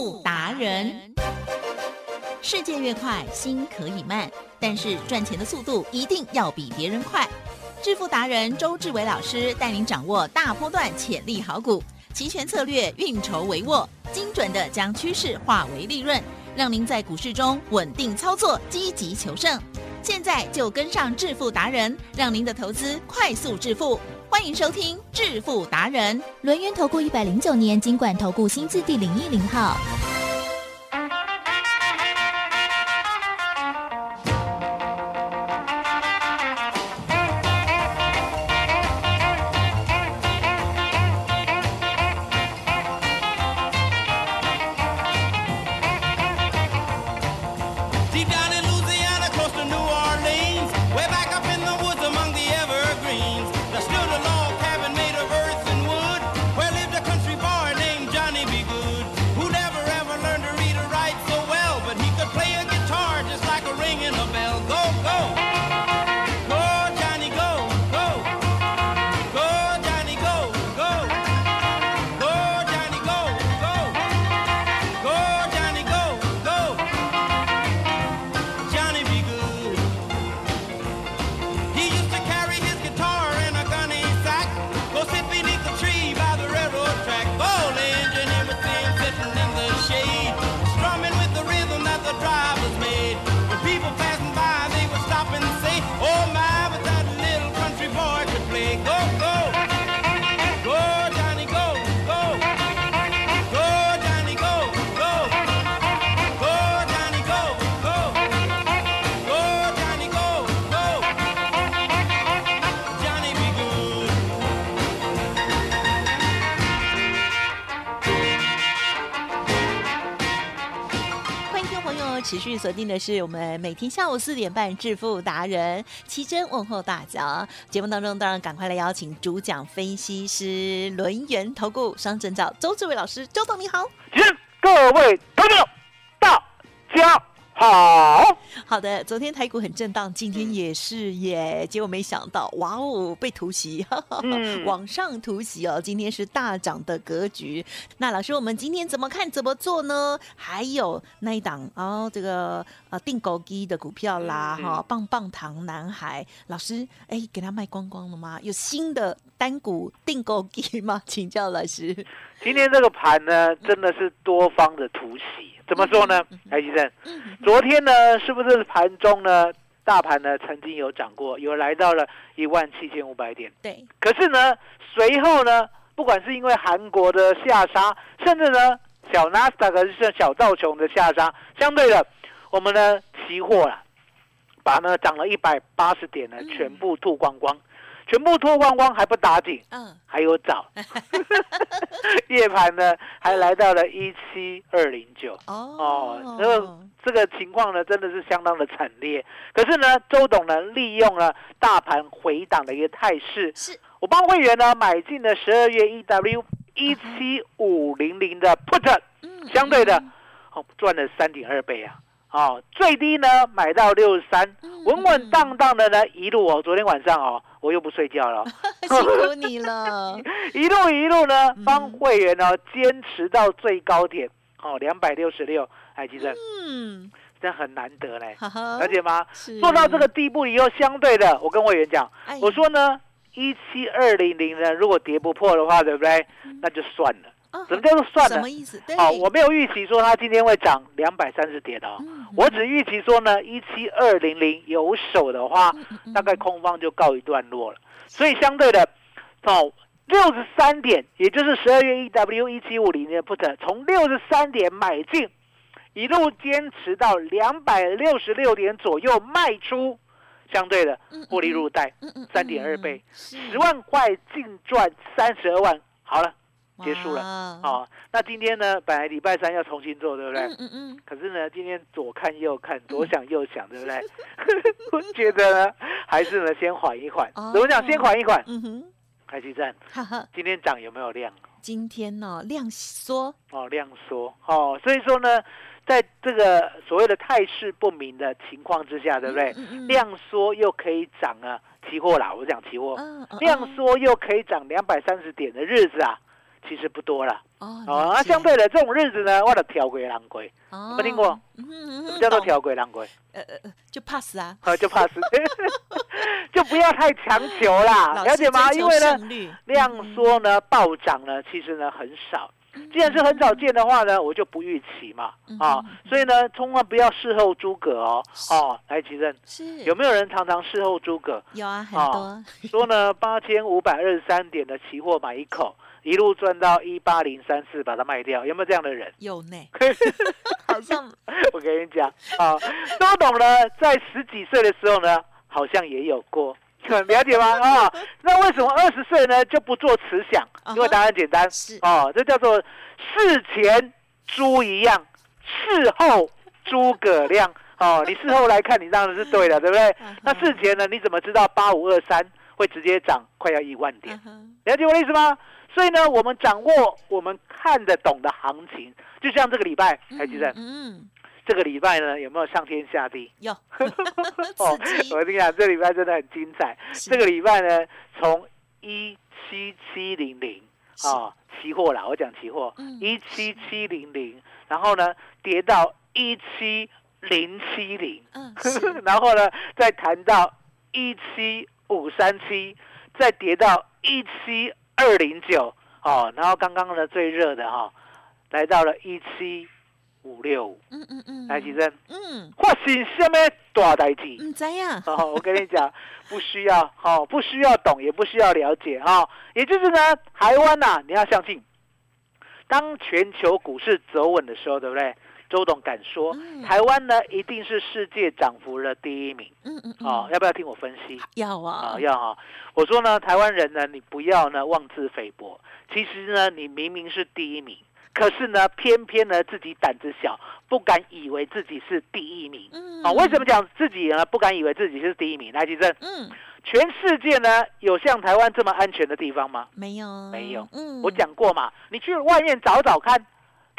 富达人，世界越快，心可以慢，但是赚钱的速度一定要比别人快。致富达人周志伟老师带您掌握大波段潜力好股，齐全策略，运筹帷幄，精准的将趋势化为利润，让您在股市中稳定操作，积极求胜。现在就跟上致富达人，让您的投资快速致富。欢迎收听致富达人，轮源投顾一百零九年金管投顾新字第零一零号。持续锁定的是我们每天下午四点半致富达人奇珍问候大家。节目当中当然赶快来邀请主讲分析师轮源投顾双证照周志伟老师，周总你好，请各位朋友大家。好好的，昨天台股很震荡，今天也是耶。结果没想到，哇哦，被突袭，往上突袭哦。今天是大涨的格局。那老师，我们今天怎么看怎么做呢？还有那一档哦，这个呃定狗机的股票啦，哈，棒棒糖男孩老师，哎，给他卖光光了吗？有新的单股定狗机吗？请教老师。今天这个盘呢，真的是多方的突袭。怎么说呢，海医生？昨天呢，是不是盘中呢，大盘呢曾经有涨过，有来到了一万七千五百点？对。可是呢，随后呢，不管是因为韩国的下杀，甚至呢，小纳斯达克是小道琼的下杀，相对的，我们呢，期货啊，把呢涨了一百八十点呢，全部吐光光。全部脱光光还不打紧，嗯，还有早，夜盘呢还来到了一七二零九。哦，哦，这个这个情况呢真的是相当的惨烈。可是呢，周董呢利用了大盘回档的一个态势，是。我帮会员呢买进了十二月 E W 一七五零零的 put，相对的哦赚了三点二倍啊。哦，最低呢买到六十三，稳稳当当的呢一路哦，昨天晚上哦我又不睡觉了，辛苦你了，一路一路呢帮会员呢坚持到最高点。哦两百六十六，哎，记得，嗯，这很难得嘞，了解吗？做到这个地步以后，相对的，我跟会员讲，我说呢一七二零零呢，如果跌不破的话，对不对？那就算了。什么叫做算呢？什么意思？好，我没有预期说它今天会涨两百三十点的，我只预期说呢，一七二零零有手的话，大概空方就告一段落了。所以相对的，哦，六十三点，也就是十二月一 W 一七五零的 put，从六十三点买进，一路坚持到两百六十六点左右卖出，相对的获利入袋，三点二倍，十万块净赚三十二万，好了。结束了啊！那今天呢？本来礼拜三要重新做，对不对？嗯嗯嗯。可是呢，今天左看右看，左想右想，对不对？我觉得呢，还是呢，先缓一缓。怎么讲？先缓一缓。嗯哼。开机站。今天涨有没有量？今天呢，量缩。哦，量缩。哦，所以说呢，在这个所谓的态势不明的情况之下，对不对？量缩又可以涨啊，期货啦，我讲期货。量缩又可以涨两百三十点的日子啊。其实不多了。哦，哦，那相对的这种日子呢，我的调鬼狼鬼，哦没听过嗯嗯什么叫做懂调鬼狼鬼？呃呃呃，就 pass 啊，呃，就怕死，就不要太强求啦，老了解吗？因为呢，量缩呢暴涨呢，其实呢很少。既然是很少见的话呢，我就不预期嘛，啊嗯，所以呢，千万不要事后诸葛哦，哦，来吉正，是。有没有人常常事后诸葛？有啊，很哦多。说呢，八千五百二十三点的期货买一口，一路赚到一八零三四，把它卖掉，有没有这样的人？有呢，好像 我跟你讲啊，周董呢，在十几岁的时候呢，好像也有过。了解吗？啊，那为什么二十岁呢就不做慈祥？啊哈因为答案简单是哦，这叫做事前猪一样，事后诸葛亮。哦，你事后来看，你当然是对的，对不对？那事前呢，你怎么知道八五二三会直接涨快要一万点了解我的意思吗？所以呢，我们掌握我们看得懂的行情，就像这个礼拜，台积电，嗯，这个礼拜呢有没有上天下地？有。哦，我跟你讲，这礼拜真的很精彩。是。这个礼拜呢，从一七七零零是。啊，期货啦，我讲期货嗯，一七七零零，然后呢跌到一七零七零，嗯 然后呢再谈到一七五三七，再跌到一七二零九，哦，然后刚刚呢最热的哈、来到了一七五六五，嗯嗯嗯，来，奇珍，嗯发生什么大代志？嗯怎样？哦，我跟你讲，不需要，哦，不需要懂，也不需要了解，哈、也就是呢，台湾呐、你要相信，当全球股市走稳的时候，对不对？周董敢说，嗯台湾呢一定是世界涨幅的第一名，嗯嗯哦，嗯，要不要听我分析？要啊啊，，要哈、我说呢，台湾人呢，你不要呢妄自菲薄。其实呢，你明明是第一名，可是呢，偏偏呢自己胆子小，不敢以为自己是第一名。嗯啊，为什么？讲自己呢不敢以为自己是第一名？来，吉正，嗯，全世界呢有像台湾这么安全的地方吗？没有，没有嗯，我讲过嘛，你去外面找找看，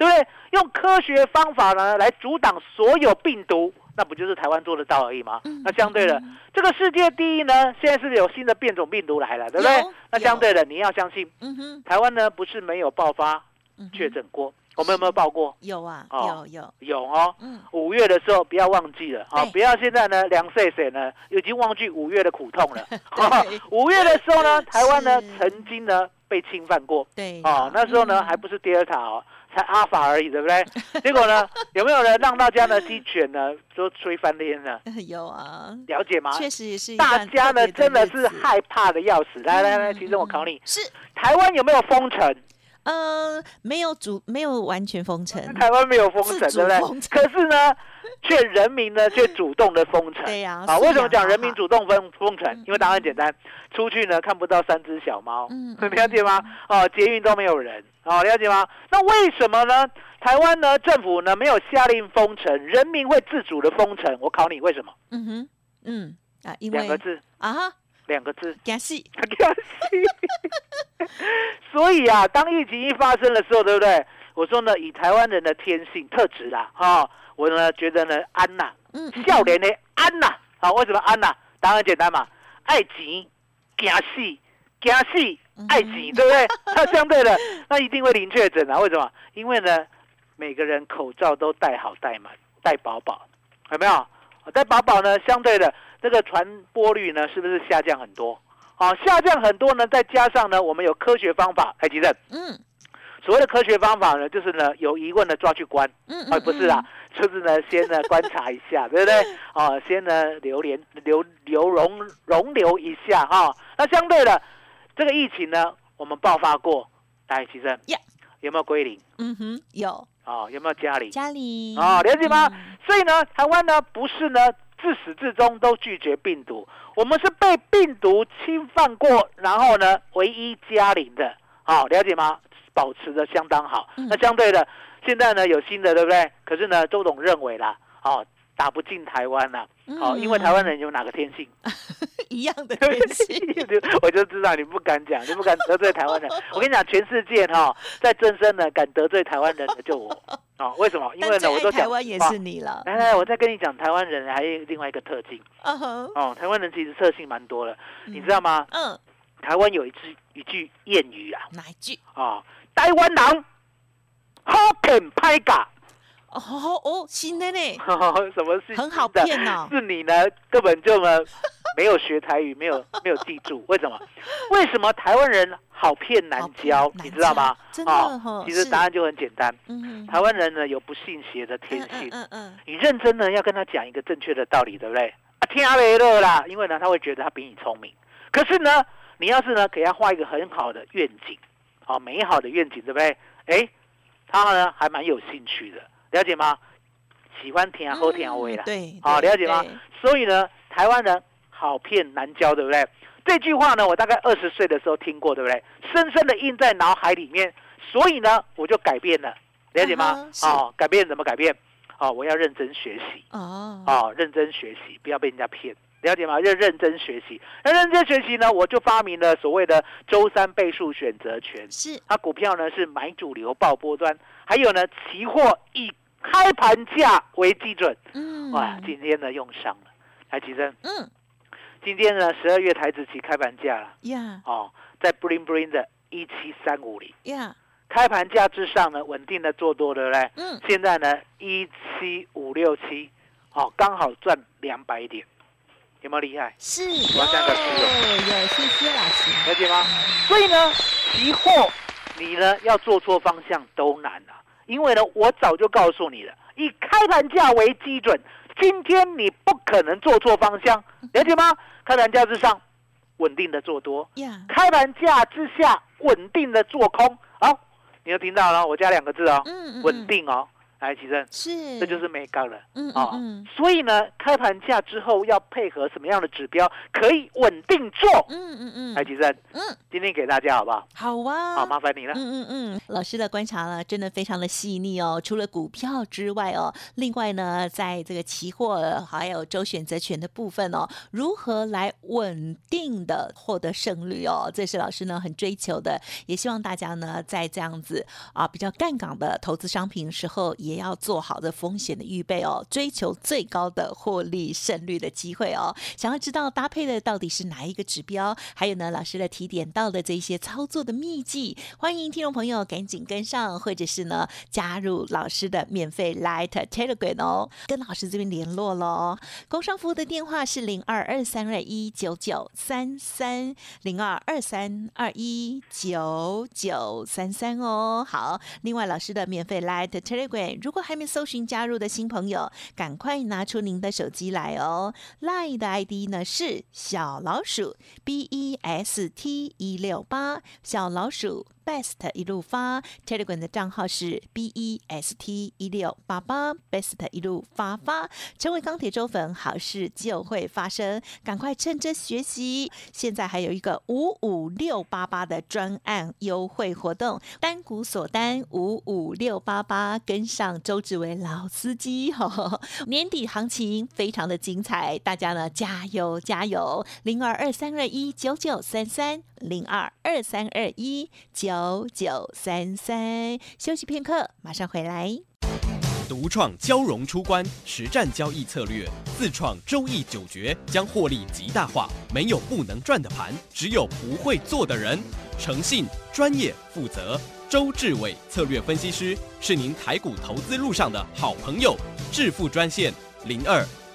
对不对？用科学方法呢来阻挡所有病毒，那不就是台湾做得到而已吗？嗯，那相对的，嗯，这个世界第一呢，现在是有新的变种病毒来了，对不对？那相对的，你要相信台湾呢不是没有爆发确诊过，我们有没有报过？有啊，哦有有，有哦。嗯，五月的时候不要忘记了啊，对不要现在呢凉岁岁呢已经忘记五月的苦痛了。对五月的时候呢，台湾呢曾经呢被侵犯过对哦，那时候呢嗯还不是德尔塔哦，才阿法而已，对不对？结果呢，有没有人让大家呢鸡犬呢都吹翻天呢？有啊，了解吗？确实也是大家呢真的是害怕的要死。来来来，嗯其实我嗯考你，是台湾有没有封城？呃，没有主，没有完全封城，台湾没有封城，对不对可是呢，却人民呢却主动的封城。对呀啊，素为什么讲人民主动封封城嗯？因为答案简单，出去呢看不到三只小猫，嗯了解吗？哦，捷运都没有人，哦，了解吗？那为什么呢？台湾呢政府呢没有下令封城，人民会自主的封城？我考你，为什么？嗯哼，嗯啊，因为两个字，啊哈，两个字，假戏，所以啊，当疫情一发生的时候，对不对？我说呢，以台湾人的天性特质啦，哈、我呢觉得呢安呐、笑脸的安呐、啊，为什么安呐、答案很简单嘛，爱钱，惊死，惊死，爱钱，对不对？那相对的，那一定会零确诊啊。为什么？因为呢，每个人口罩都戴好戴满，戴饱饱，有没有？戴饱饱呢，相对的这个传播率呢，是不是下降很多？好、下降很多呢，再加上呢，我们有科学方法，哎，吉正，嗯所谓的科学方法呢，就是呢有疑问的抓去关，嗯，啊，不是啦，就是呢，先呢观察一下，对不对？哦，先呢留连留留容容留一下哈、那相对的，这个疫情呢，我们爆发过，来，其实有没有归零？嗯哼，有哦，有没有加零？家里哦，了解吗？嗯所以呢，台湾呢不是呢自始至终都拒绝病毒，我们是被病毒侵犯过，然后呢唯一加零的，好、了解吗？保持的相当好。嗯那相对的，现在呢有新的，对不对？可是呢，周董认为啦，哦，打不进台湾啦，哦，因为台湾人有哪个天性？一样的天性，我就知道你不敢讲，你不敢得罪台湾人。我跟你讲，全世界哈、在正身呢，敢得罪台湾人的就我。哦，为什么？因为呢，我都讲台湾也哦是你了，来来，我再跟你讲，台湾人还有另外一个特性哦。台湾人其实特性蛮多的，你知道吗？嗯，台湾有一句一句谚语啊，哪一句？啊、台湾人好骗拍嘎。哦哦，新的呢？什么是很好骗呢？是你呢，根本就呢没有学台语，没有 没有记住。为什么？为什么台湾人好骗难教？你知道吗？真的其实答案就很简单。嗯，台湾人呢有不信邪的天性。嗯嗯。你认真呢要跟他讲一个正确的道理，对不对？啊，听阿雷乐啦，因为呢他会觉得他比你聪明。可是呢，你要是呢给他画一个很好的愿景，好美好的愿景，对不对？哎，他呢还蛮有兴趣的。了解吗？喜欢听啊，好听啊，味啦。对，好了解吗？所以呢，台湾人好骗难教，对不对？这句话呢，我大概二十岁的时候听过，对不对？深深的印在脑海里面。所以呢，我就改变了，了解吗？哦，改变怎么改变？哦，我要认真学习。哦，哦，认真学习，不要被人家骗，了解吗？要认真学习。那认真学习呢，我就发明了所谓的周三倍数选择权。是，它股票呢是买主流报波端，还有呢期货以。开盘价为基准，嗯，哇，今天呢用上了，台积电，嗯，今天呢十二月台子期开盘价了，呀，哦，在 bling bling 的一七三五零，呀，开盘价之上呢稳定的做多，对不对？嗯，现在呢一七五六七，哦，刚好赚两百点，有没有厉害？是，我三个持有，有谢谢老师，了解吗？所以呢，期货你呢要做错方向都难啊。因为呢，我早就告诉你了，以开盘价为基准，今天你不可能做错方向，了解吗？开盘价之上，稳定的做多；开盘价之下，稳定的做空。好，你都听到了，我加两个字哦，稳定哦。来，奇正，是，这就是美高了，嗯啊，所以呢，开盘价之后要配合什么样的指标可以稳定做？嗯嗯嗯，来，奇正，嗯，今天给大家好不好？好啊，好，麻烦你了。嗯嗯嗯，老师的观察呢，真的非常的细腻哦。除了股票之外哦，另外呢，在这个期货还有周选择权的部分哦，如何来稳定的获得胜率哦，这是老师呢很追求的，也希望大家呢在这样子啊比较干港的投资商品时候也。也要做好的风险的预备哦，追求最高的获利胜率的机会哦。想要知道搭配的到底是哪一个指标，还有呢老师的提点到的这些操作的秘籍，欢迎听众朋友赶紧跟上，或者是呢加入老师的免费 Light Telegram 哦，跟老师这边联络喽。工商服务的电话是零二二三二一九九三三零二二三二一九九三三哦。好，另外老师的免费 Light Telegram。如果还没搜寻加入的新朋友，赶快拿出您的手机来哦。Line 的 ID 呢是小老鼠 B E S T 一六八，小老鼠。Best 一路发，Telegram 的账号是 B E S T 一六八八，Best 一路发发，成为钢铁周粉，好事就会发生，赶快趁着学习。现在还有一个五五六八八的专案优惠活动，单股锁单五五六八八，跟上周志伟老司机，年底行情非常的精彩，大家呢加油加油！零二二三二一九九三三零二二三二一九。九九三三，休息片刻，马上回来。独创交融出关实战交易策略，自创周易九诀，将获利极大化。没有不能赚的盘，只有不会做的人。诚信、专业、负责，周志伟策略分析师是您台股投资路上的好朋友。致富专线零二。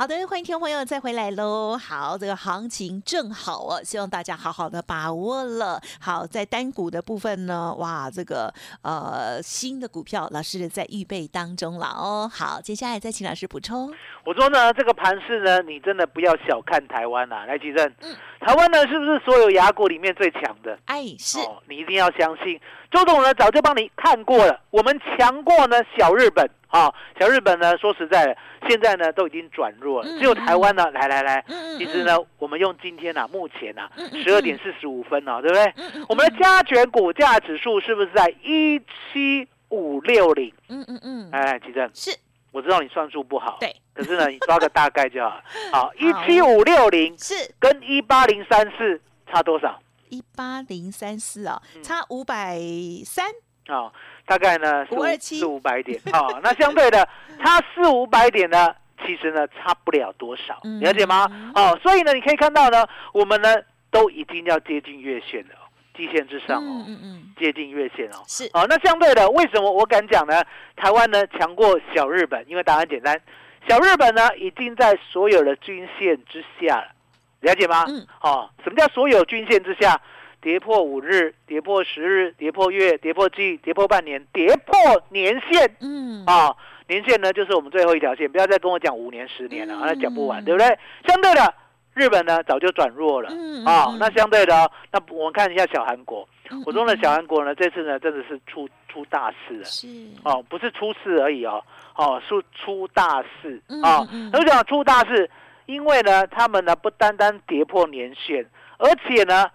好的，欢迎听众朋友再回来喽。好，这个行情正好哦，希望大家好好的把握了。好，在单股的部分呢，哇，这个呃新的股票，老师在预备当中了哦。好，接下来再请老师补充。我说呢，这个盘势呢，你真的不要小看台湾啊。来，吉正，台湾呢是不是所有牙股里面最强的？哎，是，你一定要相信。周董呢早就帮你看过了，我们强过呢小日本。啊，小日本呢？说实在的，现在呢都已经转弱了，只有台湾呢。来来来，其实呢，我们用今天呢，目前呢，十二点四十五分哦，对不对？我们的加权股价指数是不是在一七五六零？嗯嗯嗯。哎，吉正，是，我知道你算数不好，对，可是呢，你抓个大概就好。好，一七五六零是跟一八零三四差多少？一八零三四哦，差五百三。哦，大概呢四四五百点。啊，那相对的差四五百点呢，其实呢差不了多少，了解吗？哦，所以呢你可以看到呢，我们呢都已经要接近月线了，季线之上哦，嗯嗯，接近月线哦，是。哦，那相对的，为什么我敢讲呢？台湾呢强过小日本，因为答案简单，小日本呢已经在所有的均线之下了，了解吗？嗯，哦，什么叫所有均线之下？跌破五日，跌破十日，跌破月，跌破季，跌破半年，跌破年线。嗯，啊，年线呢就是我们最后一条线，不要再跟我讲五年、十年了，那讲不完，对不对？相对的，日本呢早就转弱了。嗯啊，那相对的，那我们看一下小韩国。我中的小韩国呢，这次呢真的是出出大事了。是哦，不是出事而已哦，哦，是出大事啊。为什么出大事？因为呢，他们呢不单单跌破年线，而且呢。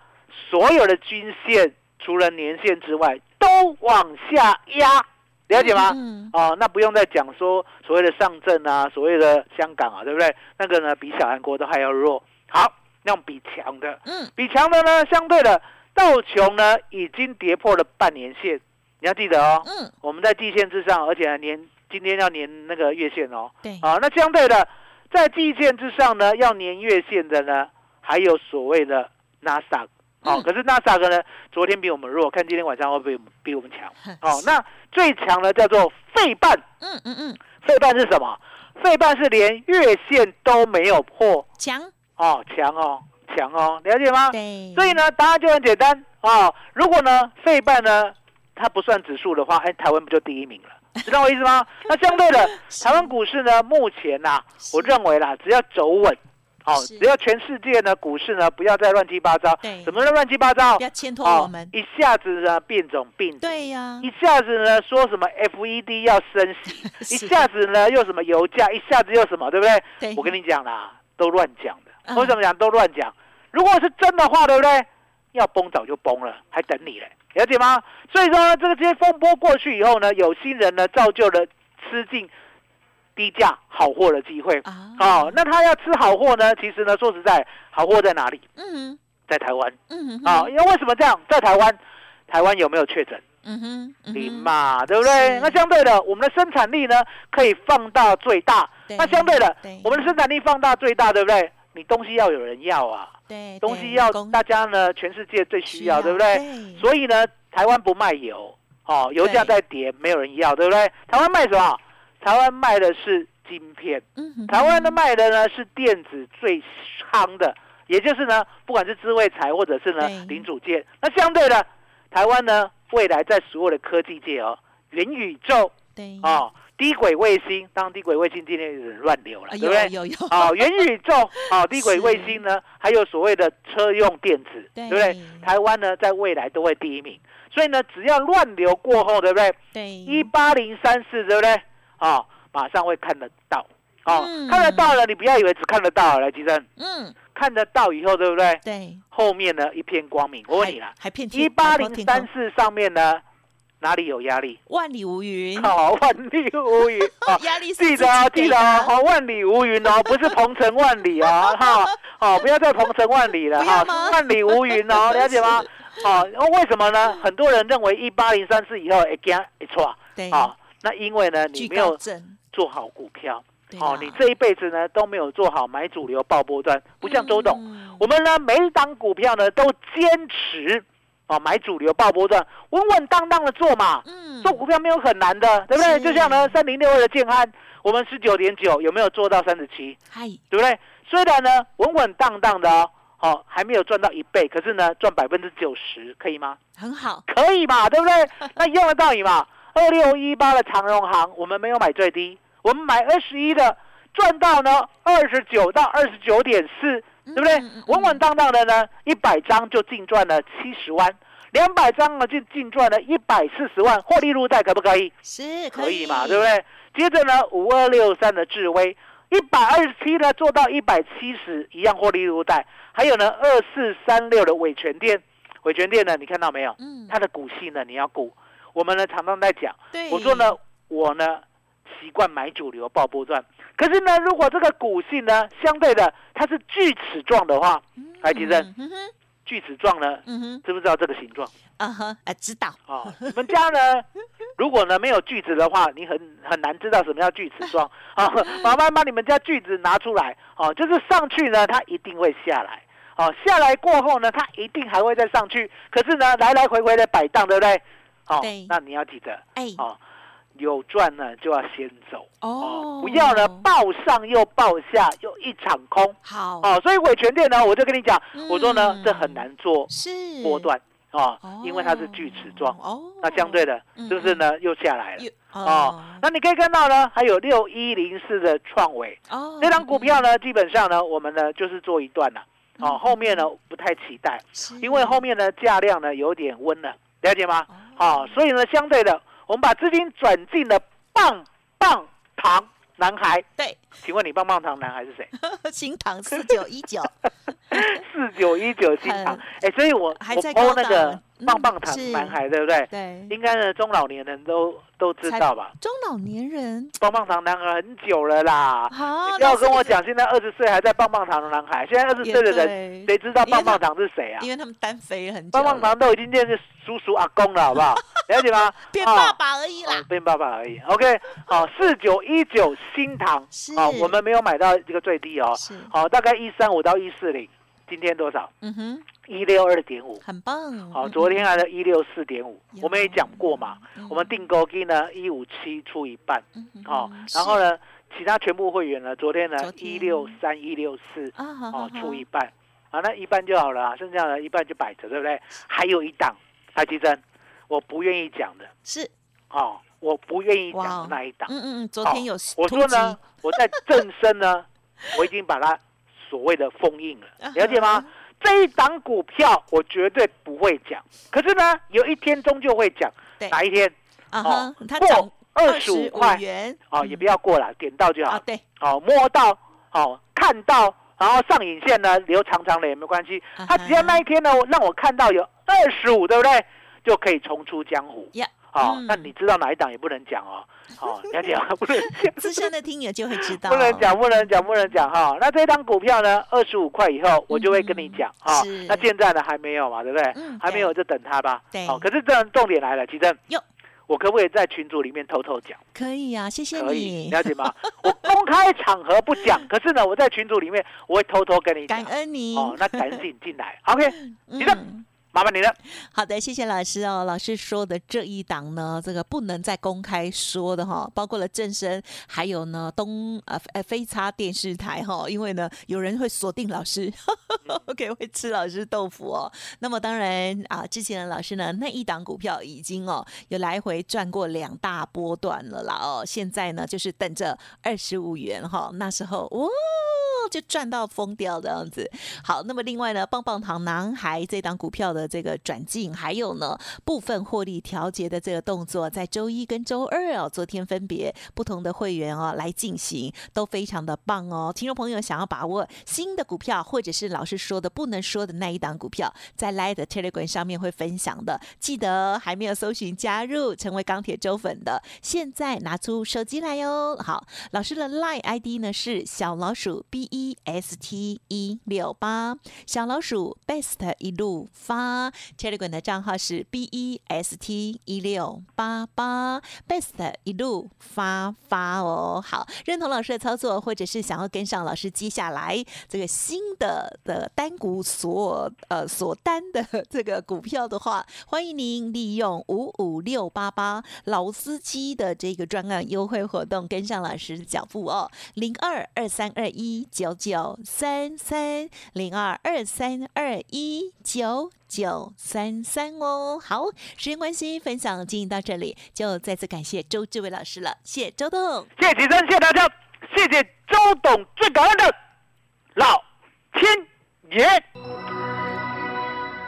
所有的均线除了年线之外都往下压，了解吗？哦，那不用再讲说所谓的上证啊，所谓的香港啊，对不对？那个呢比小韩国都还要弱。好，那种比强的，嗯，比强的呢，相对的道琼呢已经跌破了半年线，你要记得哦。嗯，我们在季线之上，而且年今天要年那个月线哦。对，啊，那相对的在季线之上呢，要年月线的呢，还有所谓的 NASA。哦，可是纳萨克呢？昨天比我们弱，看今天晚上会不会比我们强？哦，那最强的叫做费半。嗯嗯嗯，费半是什么？费半是连月线都没有破，强哦，强哦，强哦，了解吗？对。所以呢，答案就很简单哦。如果呢，费半呢，它不算指数的话，哎，台湾不就第一名了？知道我意思吗？那相对的，台湾股市呢，目前呐，我认为啦，只要走稳。哦，只要全世界呢股市呢不要再乱七八糟，怎么乱七八糟？不要牵拖我们，一下子呢变种病，对呀，一下子呢说什么 FED 要升息，一下子呢又什么油价，一下子又什么，对不对？对，我跟你讲啦，都乱讲的。为什么讲都乱讲？如果是真的话，对不对？要崩早就崩了，还等你嘞，了解吗？所以说呢这个这些风波过去以后呢，有心人呢造就了吃进。低价好货的机会啊！哦，那他要吃好货呢？其实呢，说实在，好货在哪里？嗯，在台湾。嗯哼，啊，因为为什么这样？在台湾，台湾有没有确诊？嗯哼，零嘛，对不对？那相对的，我们的生产力呢，可以放大最大。那相对的，我们的生产力放大最大，对不对？你东西要有人要啊。对，东西要大家呢，全世界最需要，对不对？所以呢，台湾不卖油，哦，油价在跌，没有人要，对不对？台湾卖什么？台湾卖的是晶片，台湾的卖的呢是电子最夯的，也就是呢，不管是智慧财或者是呢零组件。那相对的，台湾呢未来在所有的科技界哦，元宇宙，对，哦，低轨卫星，当低轨卫星今天有点乱流了，对不对？有有哦，元宇宙，哦，低轨卫星呢，还有所谓的车用电子，对不对？台湾呢在未来都会第一名，所以呢，只要乱流过后，对不对？对，一八零三四，对不对？啊，马上会看得到，哦，看得到了，你不要以为只看得到，来，吉生，嗯，看得到以后，对不对？对，后面呢一片光明。我问你了，还骗一八零三四上面呢，哪里有压力？万里无云。好，万里无云。压力记得啊，记得啊，好，万里无云哦，不是鹏程万里啊，哈，好，不要再鹏程万里了，哈，万里无云哦，了解吗？好，为什么呢？很多人认为一八零三四以后会惊一错，对，啊。那因为呢，你没有做好股票，哦，你这一辈子呢都没有做好买主流爆波段，不像周董，我们呢每一档股票呢都坚持啊买主流爆波段，稳稳当当的做嘛，嗯做股票没有很难的，对不对？就像呢三零六二的建安，我们十九点九有没有做到三十七？嗨，对不对？虽然呢稳稳当当的哦，哦还没有赚到一倍，可是呢赚百分之九十，可以吗？很好，可以嘛，对不对？那一样的道理嘛。二六一八的长荣行，我们没有买最低，我们买二十一的，赚到呢二十九到二十九点四，对不对？稳稳当当的呢，一百张就净赚了七十万，两百张呢就净赚了一百四十万，获利入袋可不可以？是可以嘛，对不对？接着呢，五二六三的智威，一百二十七呢做到一百七十，一样获利入袋。还有呢，二四三六的伟全店，伟全店呢，你看到没有？嗯，它的股性呢，你要顾。我们呢常常在讲，我说呢，我呢习惯买主流爆波段，可是呢，如果这个股性呢相对的它是锯齿状的话，来提升，锯齿状呢，知不知道这个形状？啊哈，啊知道。哦，你们家呢，如果呢没有锯子的话，你很很难知道什么叫锯齿状。啊，麻烦把你们家锯子拿出来。哦，就是上去呢，它一定会下来。哦，下来过后呢，它一定还会再上去。可是呢，来来回回的摆荡，对不对？哦，那你要记得，哎，哦，有赚呢就要先走。哦，不要呢报上又报下又一场空。好，哦，所以伟全店呢，我就跟你讲，我说呢这很难做是。波段啊，因为它是锯齿状。哦，那相对的，是不是呢又下来了？哦，那你可以看到呢，还有六一零四的创维。哦，这张股票呢，基本上呢，我们呢就是做一段了，哦，后面呢不太期待，因为后面呢价量呢有点温了。了解吗？好，所以呢，相对的，我们把资金转进了棒棒糖男孩。对，请问你棒棒糖男孩是谁？新糖四九一九，四九一九 新塘。哎，所以我我播那个棒棒糖男孩，对不对？对，应该呢，中老年人都都知道吧？中老年人，棒棒糖男孩很久了啦。好，不要跟我讲，现在二十岁还在棒棒糖的男孩，现在二十岁的人谁知道棒棒糖是谁啊？因为他们单飞很久，棒棒糖都已经变成。叔叔阿公了，好不好？了解吗？变爸爸而已啦，变爸爸而已。OK，好，四九一九新塘，好，我们没有买到这个最低哦，好，大概一三五到一四零，今天多少？嗯哼，一六二点五，很棒。好，昨天还是一六四点五，我们也讲过嘛，我们订购金呢一五七出一半，好，然后呢，其他全部会员呢，昨天呢一六三一六四，哦，出一半，啊，那一半就好了，剩下的一半就摆着，对不对？还有一档。台积珍，我不愿意讲的。是，哦，我不愿意讲的那一档。嗯嗯嗯，昨天有我说呢，我在正身呢，我已经把它所谓的封印了，了解吗？这一档股票我绝对不会讲，可是呢，有一天终究会讲。哪一天？啊哈，它过二十五块元，哦，也不要过了，点到就好。对，哦，摸到，哦，看到，然后上影线呢留长长的也没关系。它只要那一天呢，让我看到有。二十五对不对？就可以重出江湖。好，那你知道哪一档也不能讲哦。好，了解吗？不能讲。资深的听友就会知道。不能讲，不能讲，不能讲哈。那这张股票呢？二十五块以后，我就会跟你讲哈。那现在呢？还没有嘛？对不对？还没有就等它吧。对。好，可是这重点来了，其实。我可不可以在群组里面偷偷讲？可以啊，谢谢你。可以，了解吗？我公开场合不讲，可是呢，我在群组里面我会偷偷跟你讲。感恩你。哦，那赶紧进来。OK，其实。麻烦你了。好的，谢谢老师哦。老师说的这一档呢，这个不能再公开说的哈，包括了正声，还有呢东呃呃飞叉电视台哈，因为呢有人会锁定老师，OK 会吃老师豆腐哦。那么当然啊，之前的老师呢那一档股票已经哦有来回赚过两大波段了啦哦，现在呢就是等着二十五元哈，那时候哦就赚到疯掉这样子。好，那么另外呢棒棒糖男孩这档股票的。这个转进，还有呢部分获利调节的这个动作，在周一跟周二哦，昨天分别不同的会员哦来进行，都非常的棒哦。听众朋友想要把握新的股票，或者是老师说的不能说的那一档股票，在 Light Telegram 上面会分享的，记得还没有搜寻加入成为钢铁周粉的，现在拿出手机来哟。好，老师的 Line ID 呢是小老鼠 B E S T 一六八，小老鼠 Best 一路发，Telegram 的账号是 B E S T 一六八八，Best 一路发发哦。好，认同老师的操作，或者是想要跟上老师接下来这个新的的单股所呃所单的这个股票的话，欢迎您利用五五六八八老司机的这个专案优惠活动，跟上老师的脚步哦。零二二三二一九九九三三零二二三二一九九三三哦。好，时间关系，分享进行到这里，就再次感谢周志伟老师了，谢周董，谢谢齐生，谢谢大家，谢谢周董，最感恩的老天爷。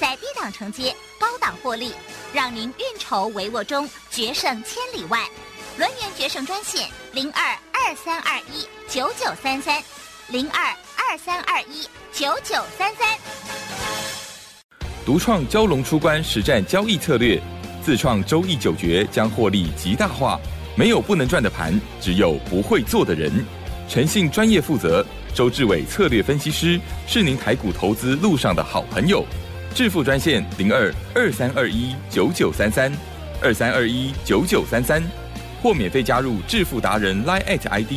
在低档承接，高档获利，让您运筹帷幄中决胜千里外。轮源决胜专线零二二三二一九九三三零二二三二一九九三三。独创蛟龙出关实战交易策略，自创周易九诀将获利极大化。没有不能赚的盘，只有不会做的人。诚信、专业、负责，周志伟策略分析师是您台股投资路上的好朋友。致富专线零二二三二一九九三三二三二一九九三三，或免费加入致富达人 Line ID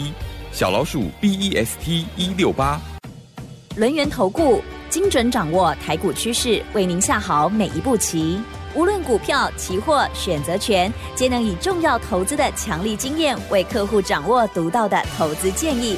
小老鼠 B E S T 一六八。轮源投顾精准掌握台股趋势，为您下好每一步棋。无论股票、期货、选择权，皆能以重要投资的强力经验，为客户掌握独到的投资建议。